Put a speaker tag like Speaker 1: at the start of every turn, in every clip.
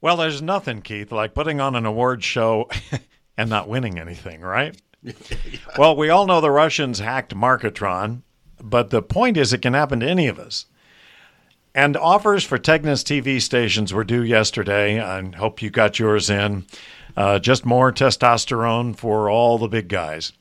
Speaker 1: Well, there's nothing, Keith, like putting on an award show and not winning anything, right? Well, we all know the Russians hacked Marketron, but the point is it can happen to any of us. And offers for Tegna's TV stations were due yesterday. I hope you got yours in. Uh, just more testosterone for all the big guys.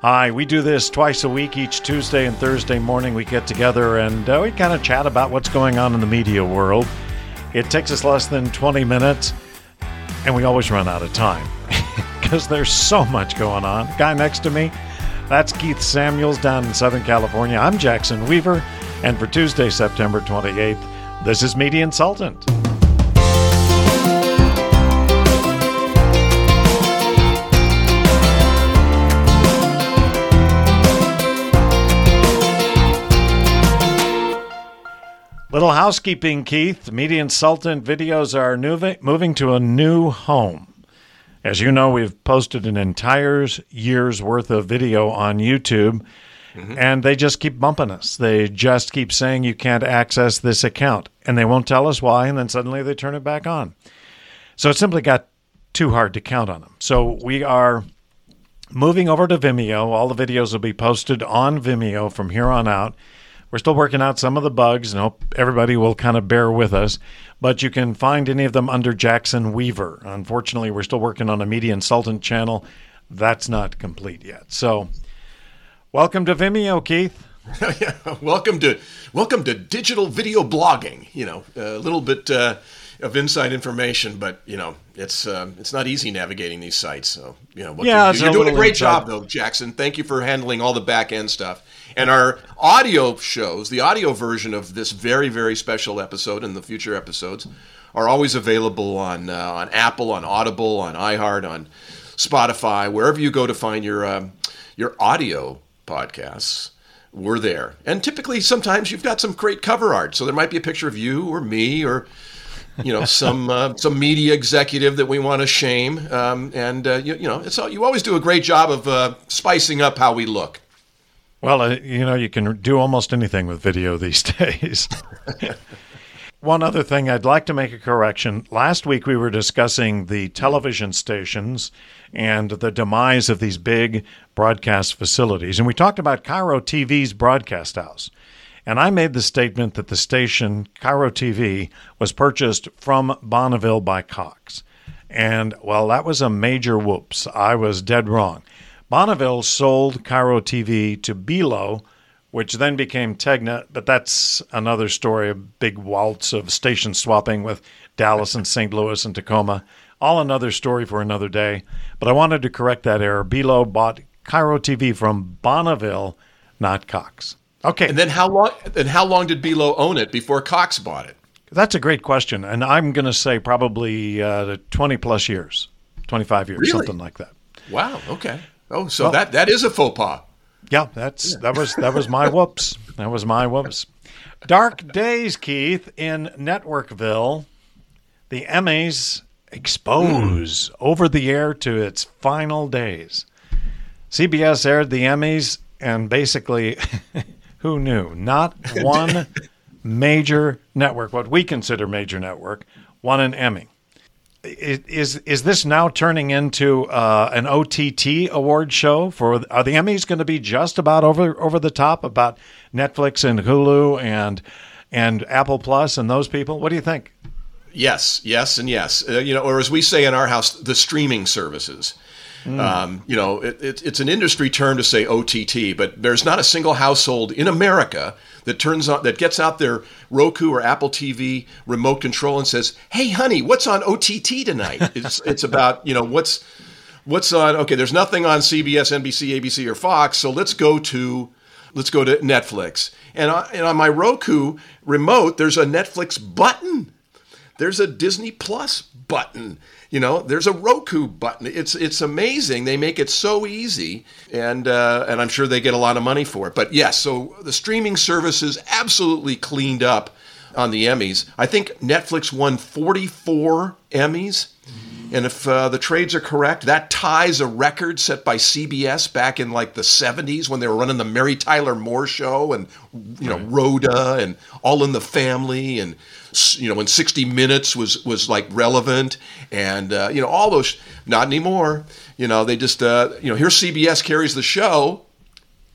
Speaker 1: Hi, we do this twice a week. Each Tuesday and Thursday morning, we get together and uh, we kind of chat about what's going on in the media world. It takes us less than 20 minutes, and we always run out of time because there's so much going on. Guy next to me, that's Keith Samuels down in Southern California. I'm Jackson Weaver, and for Tuesday, September 28th, this is Media Insultant. Little housekeeping, Keith. Media Insultant videos are new, moving to a new home. As you know, we've posted an entire year's worth of video on YouTube, mm-hmm. and they just keep bumping us. They just keep saying you can't access this account, and they won't tell us why, and then suddenly they turn it back on. So it simply got too hard to count on them. So we are moving over to Vimeo. All the videos will be posted on Vimeo from here on out. We're still working out some of the bugs and hope everybody will kind of bear with us. But you can find any of them under Jackson Weaver. Unfortunately, we're still working on a Media Insultant channel. That's not complete yet. So, welcome to Vimeo, Keith.
Speaker 2: welcome to welcome to digital video blogging. You know, a little bit uh, of inside information, but you know, it's uh, it's not easy navigating these sites. So, you know,
Speaker 1: yeah,
Speaker 2: you are doing a great inside. job, though, Jackson. Thank you for handling all the back end stuff. And our audio shows, the audio version of this very, very special episode and the future episodes, are always available on uh, on Apple, on Audible, on iHeart, on Spotify, wherever you go to find your um, your audio podcasts. We're there, and typically, sometimes you've got some great cover art. So there might be a picture of you or me or you know some uh, some media executive that we want to shame, um, and uh, you, you, know it's you always do a great job of uh, spicing up how we look.
Speaker 1: Well, uh, you know, you can do almost anything with video these days. One other thing, I'd like to make a correction. Last week we were discussing the television stations and the demise of these big broadcast facilities. And we talked about KIRO TV's broadcast house. And I made the statement that the station, KIRO TV, was purchased from Bonneville by Cox. And, well, that was a major whoops. I was dead wrong. Bonneville sold KIRO TV to Belo, which then became Tegna, but that's another story, a big waltz of station swapping with Dallas and St. Louis and Tacoma. All another story for another day. But I wanted to correct that error. Belo bought KIRO TV from Bonneville, not Cox. Okay.
Speaker 2: And then how long and how long did Belo own it before Cox bought it?
Speaker 1: That's a great question. And I'm going to say probably uh, 20 plus years, 25 years, really? something like that.
Speaker 2: Wow. Okay. Oh, so well, that that is a faux pas.
Speaker 1: Yeah, that's that was that was my whoops. That was my whoops. Dark days, Keith, in Networkville. The Emmys expose mm. over the air to its final days. CBS aired the Emmys, and basically, who knew? Not one major network, what we consider major network, won an Emmy is is this now turning into uh, an OTT award show for are the Emmys going to be just about over over the top about Netflix and Hulu and and Apple Plus and those people? What do you think?
Speaker 2: Yes, yes, and yes. Uh, you know, or as we say in our house, the streaming services. Mm. Um, you know, it, it, it's an industry term to say OTT, but there's not a single household in America that turns on that gets out their Roku or Apple TV remote control and says, "Hey, honey, what's on OTT tonight?" it's it's about you know what's what's on. Okay, there's nothing on CBS, NBC, ABC, or Fox, so let's go to let's go to Netflix. And, I, and on my Roku remote, there's a Netflix button. There's a Disney Plus button. You know, there's a Roku button. It's it's amazing. They make it so easy, and uh, and I'm sure they get a lot of money for it. But yes, so the streaming services absolutely cleaned up on the Emmys. I think Netflix won 44 Emmys. And if uh, the trades are correct, that ties a record set by CBS back in like the 70s when they were running the Mary Tyler Moore show and, you know, Rhoda and All in the Family and, you know, when 60 Minutes was, was like relevant and, uh, you know, all those, not anymore. You know, they just, uh, you know, here CBS carries the show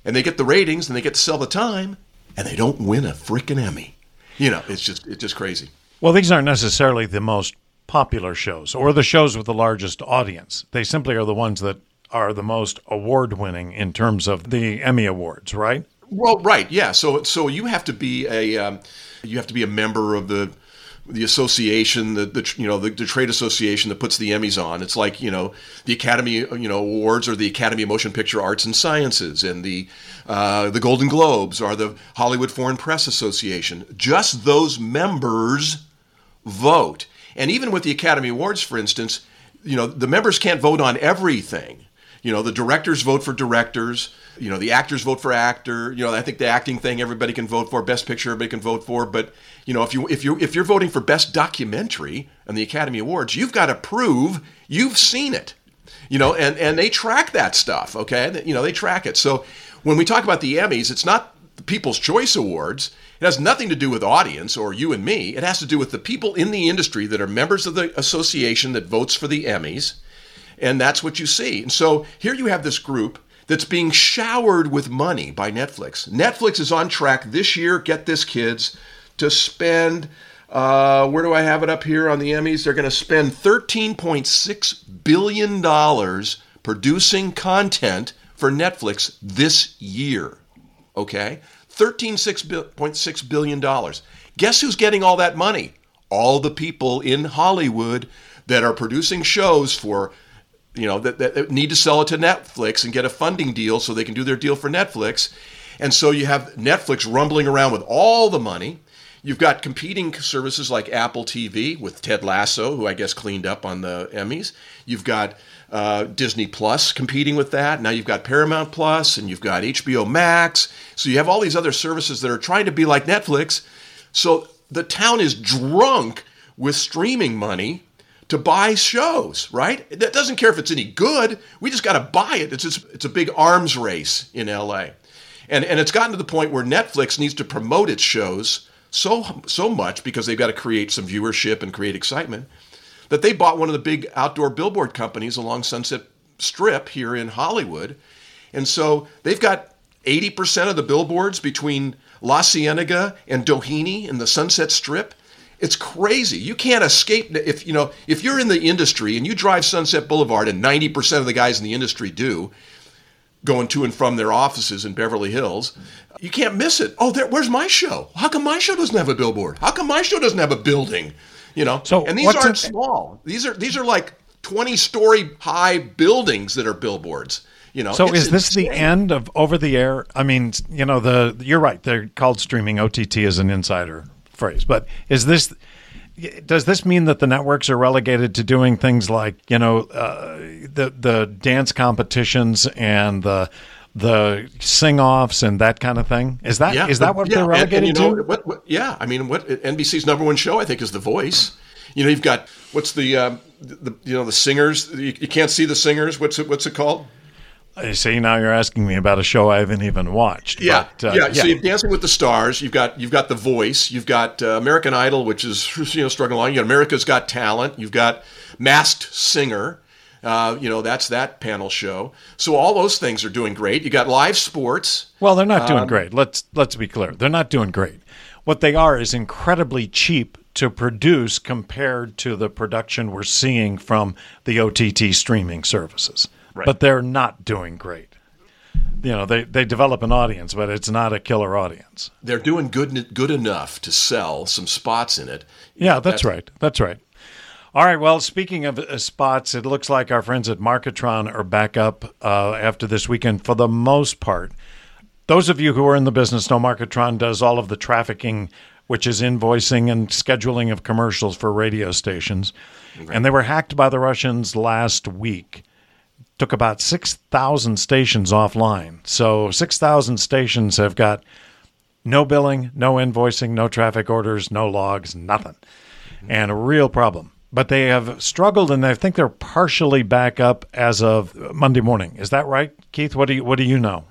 Speaker 2: and they get the ratings and they get to sell the time and they don't win a freaking Emmy. You know, it's just, it's just crazy.
Speaker 1: Well, these aren't necessarily the most popular shows or the shows with the largest audience. They simply are the ones that are the most award winning in terms of the Emmy awards, right?
Speaker 2: Well, right, yeah. So, so you have to be a um, you have to be a member of the the association, the, the you know the, the, trade association that puts the Emmys on. It's like you know the Academy you know awards or the Academy of Motion Picture Arts and Sciences, and the uh, the Golden Globes or the Hollywood Foreign Press Association. Just those members vote. And even with the Academy Awards, for instance, you know, the members can't vote on everything. You know, the directors vote for directors. You know, the actors vote for actor. You know, I think the acting thing everybody can vote for. Best picture everybody can vote for. But you know, if you if you if you're voting for best documentary on the Academy Awards, you've got to prove you've seen it. You know, and and they track that stuff. Okay, you know, they track it. So when we talk about the Emmys, it's not the People's Choice Awards. It has nothing to do with audience or you and me. It has to do with the people in the industry that are members of the association that votes for the Emmys. And that's what you see. And so here you have this group that's being showered with money by Netflix. Netflix is on track this year, get this, kids, to spend, uh, where do I have it up here on the Emmys? They're going to spend $13.6 billion producing content for Netflix this year. Okay? $13.6 billion. Guess who's getting all that money? All the people in Hollywood that are producing shows for, you know, that, that need to sell it to Netflix and get a funding deal so they can do their deal for Netflix. And so you have Netflix rumbling around with all the money. You've got competing services like Apple TV with Ted Lasso, who I guess cleaned up on the Emmys. You've got uh, Disney Plus competing with that. Now you've got Paramount Plus and you've got HBO Max. So you have all these other services that are trying to be like Netflix. So the town is drunk with streaming money to buy shows, right? That doesn't care if it's any good. We just got to buy it. It's just, it's a big arms race in LA. And and it's gotten to the point where Netflix needs to promote its shows so so much because they've got to create some viewership and create excitement that they bought one of the big outdoor billboard companies along Sunset Strip here in Hollywood. And so they've got 80% of the billboards between La Cienega and Doheny in the Sunset Strip. It's crazy. You can't escape if you know if you're in the industry and you drive Sunset Boulevard and 90% of the guys in the industry do going to and from their offices in Beverly Hills, you can't miss it. Oh, there, where's my show? How come my show doesn't have a billboard? How come my show doesn't have a building? You know, so and these aren't small. These are these are like twenty story high buildings that are billboards. You know,
Speaker 1: so is this insane. the end of over the air? I mean, you know, the you're right. They're called streaming. OTT is an insider phrase, but is this? Does this mean that the networks are relegated to doing things like you know uh, the the dance competitions and the the sing-offs and that kind of thing? Is that yeah, is that what yeah, they're relegated and, and you know,
Speaker 2: to? What, what, yeah, I mean, what NBC's number one show I think is The Voice. You know, you've got what's the, um, the you know the singers. You, you, can't see the singers. What's it? What's it called?
Speaker 1: I see. Now you're asking me about a show I haven't even watched.
Speaker 2: Yeah, but, uh, yeah. So you've Dancing with the Stars. You've got you've got The Voice. You've got uh, American Idol, which is you know struggling along. You got America's Got Talent. You've got Masked Singer. Uh, you know, that's that panel show. So all those things are doing great. You got live sports.
Speaker 1: Well, they're not doing um, great. Let's let's be clear. They're not doing great. What they are is incredibly cheap to produce compared to the production we're seeing from the OTT streaming services. Right. But they're not doing great. You know, they, they develop an audience, but it's not a killer audience.
Speaker 2: They're doing good good enough to sell some spots in it.
Speaker 1: Yeah, that's, that's right. That's right. All right. Well, speaking of uh, spots, it looks like our friends at Marketron are back up uh, after this weekend for the most part. Those of you who are in the business know Marketron does all of the trafficking, which is invoicing and scheduling of commercials for radio stations. Okay. And they were hacked by the Russians last week. Took about 6,000 stations offline. So 6,000 stations have got no billing, no invoicing, no traffic orders, no logs, nothing. And a real problem but they have struggled, and I think they're partially back up as of Monday morning. Is that right, Keith? What do you What do you know?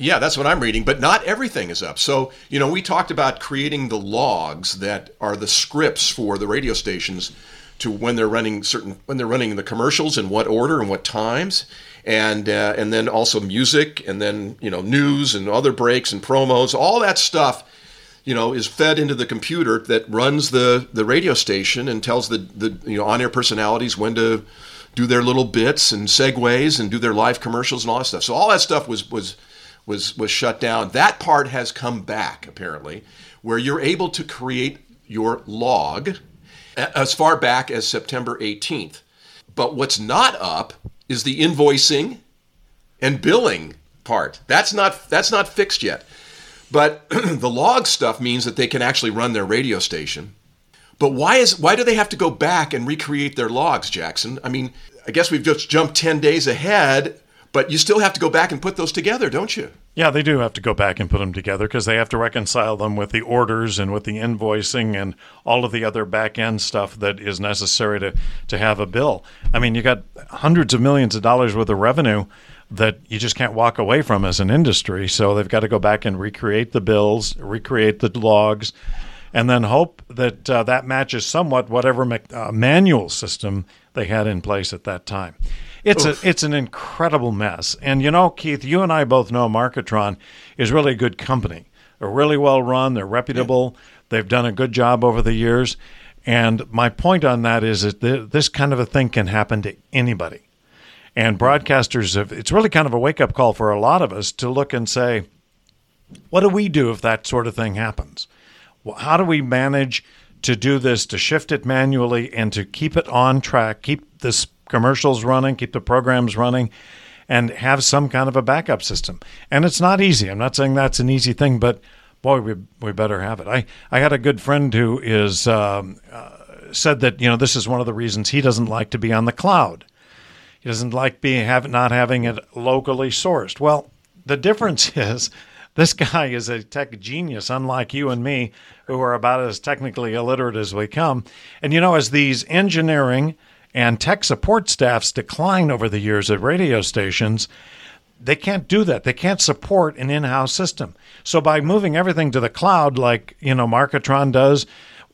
Speaker 2: Yeah, that's what I'm reading, but not everything is up. So, you know, we talked about creating the logs that are the scripts for the radio stations to when they're running certain when they're running the commercials in what order and what times and uh, and then also music and then you know news and other breaks and promos all that stuff you know is fed into the computer that runs the the radio station and tells the the you know on-air personalities when to do their little bits and segues and do their live commercials and all that stuff so all that stuff was was was was shut down. That part has come back apparently, where you're able to create your log as far back as September 18th. But what's not up is the invoicing and billing part. That's not that's not fixed yet. But the log stuff means that they can actually run their radio station. But why is why do they have to go back and recreate their logs, Jackson? I mean, I guess we've just jumped 10 days ahead but you still have to go back and put those together, don't you?
Speaker 1: Yeah, they do have to go back and put them together because they have to reconcile them with the orders and with the invoicing and all of the other back end stuff that is necessary to, to have a bill. I mean, you got hundreds of millions of dollars worth of revenue that you just can't walk away from as an industry. So they've got to go back and recreate the bills, recreate the logs, and then hope that uh, that matches somewhat whatever me- uh, manual system they had in place at that time. It's Oof. a it's an incredible mess. And you know, Keith, you and I both know Marketron is really a good company. They're really well run. They're reputable. Yeah. They've done a good job over the years. And my point on that is that this kind of a thing can happen to anybody. And broadcasters have, it's really kind of a wake up call for a lot of us to look and say, what do we do if that sort of thing happens? How do we manage to do this, to shift it manually and to keep it on track, keep this commercials running, keep the programs running, and have some kind of a backup system. And it's not easy. I'm not saying that's an easy thing, but boy, we we better have it. I I had a good friend who is um, uh, said that you know this is one of the reasons he doesn't like to be on the cloud. He doesn't like being have not having it locally sourced. Well, the difference is this guy is a tech genius, unlike you and me, who are about as technically illiterate as we come. And you know, as these engineering and tech support staffs decline over the years at radio stations, they can't do that. They can't support an in-house system. So by moving everything to the cloud, like you know Marketron does,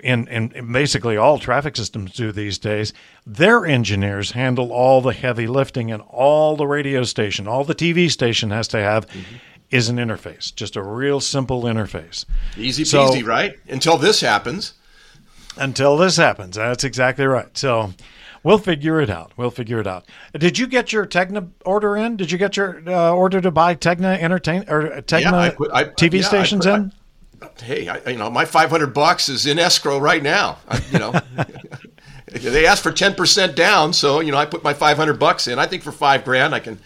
Speaker 1: and, and basically all traffic systems do these days, their engineers handle all the heavy lifting, and all the radio station, all the TV station has to have. Mm-hmm. Is an interface, just a real simple interface.
Speaker 2: Easy peasy, so, right? Until this happens.
Speaker 1: Until this happens. That's exactly right. So, We'll figure it out. We'll figure it out. Did you get your Tegna order in? Did you get your uh, order to buy Tegna entertain or Tegna yeah, I put, I, TV yeah, stations put, in?
Speaker 2: I, hey, you know, my 500 bucks is in escrow right now. you know, they asked for 10% down, so you know, I put my 500 bucks in. I think for five grand, I can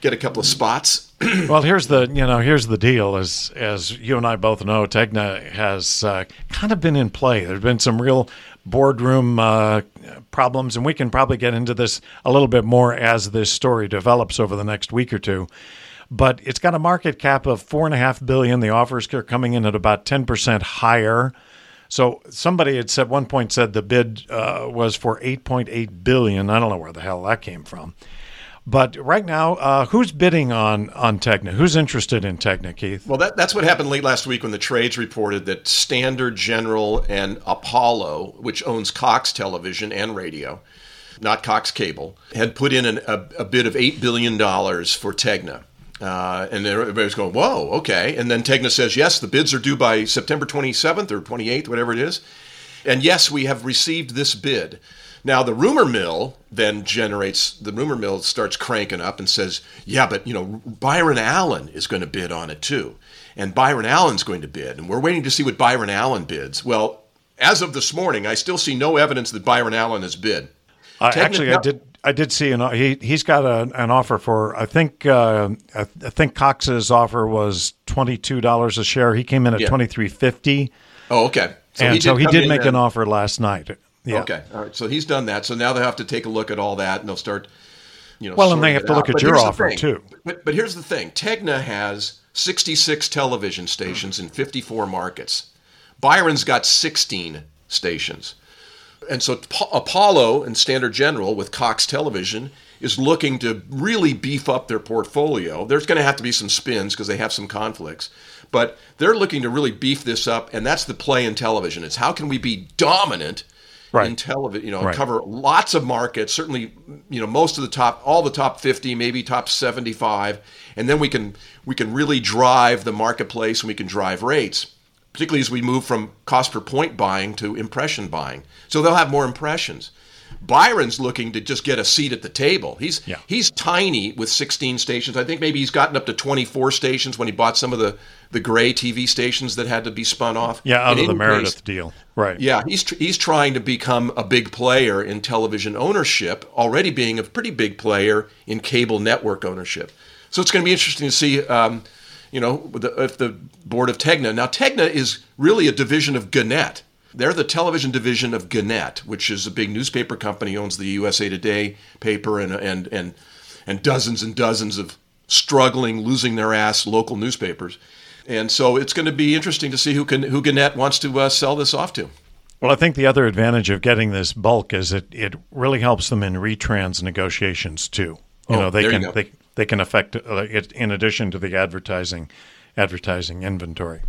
Speaker 2: get a couple of spots.
Speaker 1: well, here's the you know here's the deal. As as you and I both know, Tegna has uh, kind of been in play. There's been some real boardroom uh, problems, and we can probably get into this a little bit more as this story develops over the next week or two. But it's got a market cap of four and a half billion. The offers are coming in at about ten percent higher. So somebody had said one point said the bid uh, was for eight point eight billion. I don't know where the hell that came from. But right now, uh, who's bidding on on Tegna? Who's interested in Tegna, Keith?
Speaker 2: Well, that, that's what happened late last week when the trades reported that Standard General and Apollo, which owns Cox Television and Radio, not Cox Cable, had put in an, a, a, bid of $8 billion for Tegna. Uh, and everybody's going, whoa, okay. And then Tegna says, yes, the bids are due by September 27th or 28th, whatever it is. And yes, we have received this bid. Now the rumor mill then generates the rumor mill starts cranking up and says, "Yeah, but you know Byron Allen is going to bid on it too, and Byron Allen's going to bid, and we're waiting to see what Byron Allen bids." Well, as of this morning, I still see no evidence that Byron Allen has bid.
Speaker 1: Uh, actually, I did. I did see an he he's got a, an offer for I think uh, I, think Cox's offer was twenty two dollars a share. He came in at yeah. twenty three fifty.
Speaker 2: Oh, okay.
Speaker 1: So and he so he did make an offer last night.
Speaker 2: Yeah. Okay. All right. So he's done that. So now they have to take a look at all that, and they'll start. You know,
Speaker 1: well, and they have to look at but your offer too.
Speaker 2: But, but here's the thing: Tegna has 66 television stations in 54 markets. Byron's got 16 stations. And so Apollo and Standard General with Cox Television is looking to really beef up their portfolio. There's going to have to be some spins because they have some conflicts, but they're looking to really beef this up, and that's the play in television. It's how can we be dominant right. in television? You know, right. cover lots of markets. Certainly, you know, most of the top, all the top 50, maybe top 75, and then we can we can really drive the marketplace and we can drive rates particularly as we move from cost per point buying to impression buying. So they'll have more impressions. Byron's looking to just get a seat at the table. He's yeah. he's tiny with 16 stations. I think maybe he's gotten up to 24 stations when he bought some of the the gray TV stations that had to be spun off.
Speaker 1: Yeah, out in of the Meredith case, deal. Right.
Speaker 2: Yeah, he's tr- he's trying to become a big player in television ownership, already being a pretty big player in cable network ownership. So it's going to be interesting to see. Um, you know, if the board of Tegna. Now, Tegna is really a division of Gannett. They're the television division of Gannett, which is a big newspaper company, owns the USA Today paper and and and and dozens and dozens of struggling, losing their ass local newspapers. And so it's going to be interesting to see who can who Gannett wants to uh, sell this off to.
Speaker 1: Well, I think the other advantage of getting this bulk is it it really helps them in retrans negotiations too. You oh, know, they can you they they can affect uh, it in addition to the advertising advertising inventory.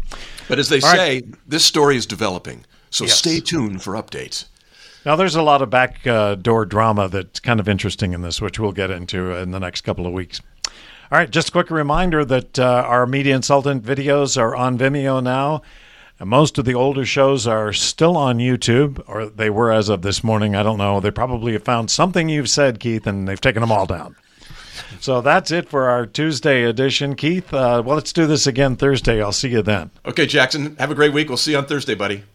Speaker 2: But as they All say, right. this story is developing. So yes. stay tuned for updates.
Speaker 1: Now, there's a lot of backdoor uh, drama that's kind of interesting in this, which we'll get into in the next couple of weeks. All right, just a quick reminder that uh, our Media Insultant videos are on Vimeo now. And Most of the older shows are still on YouTube, or they were as of this morning. I don't know. They probably have found something you've said, Keith, and they've taken them all down. So that's it for our Tuesday edition. Keith, uh, well, let's do this again Thursday. I'll see you then.
Speaker 2: Okay, Jackson. Have a great week. We'll see you on Thursday, buddy.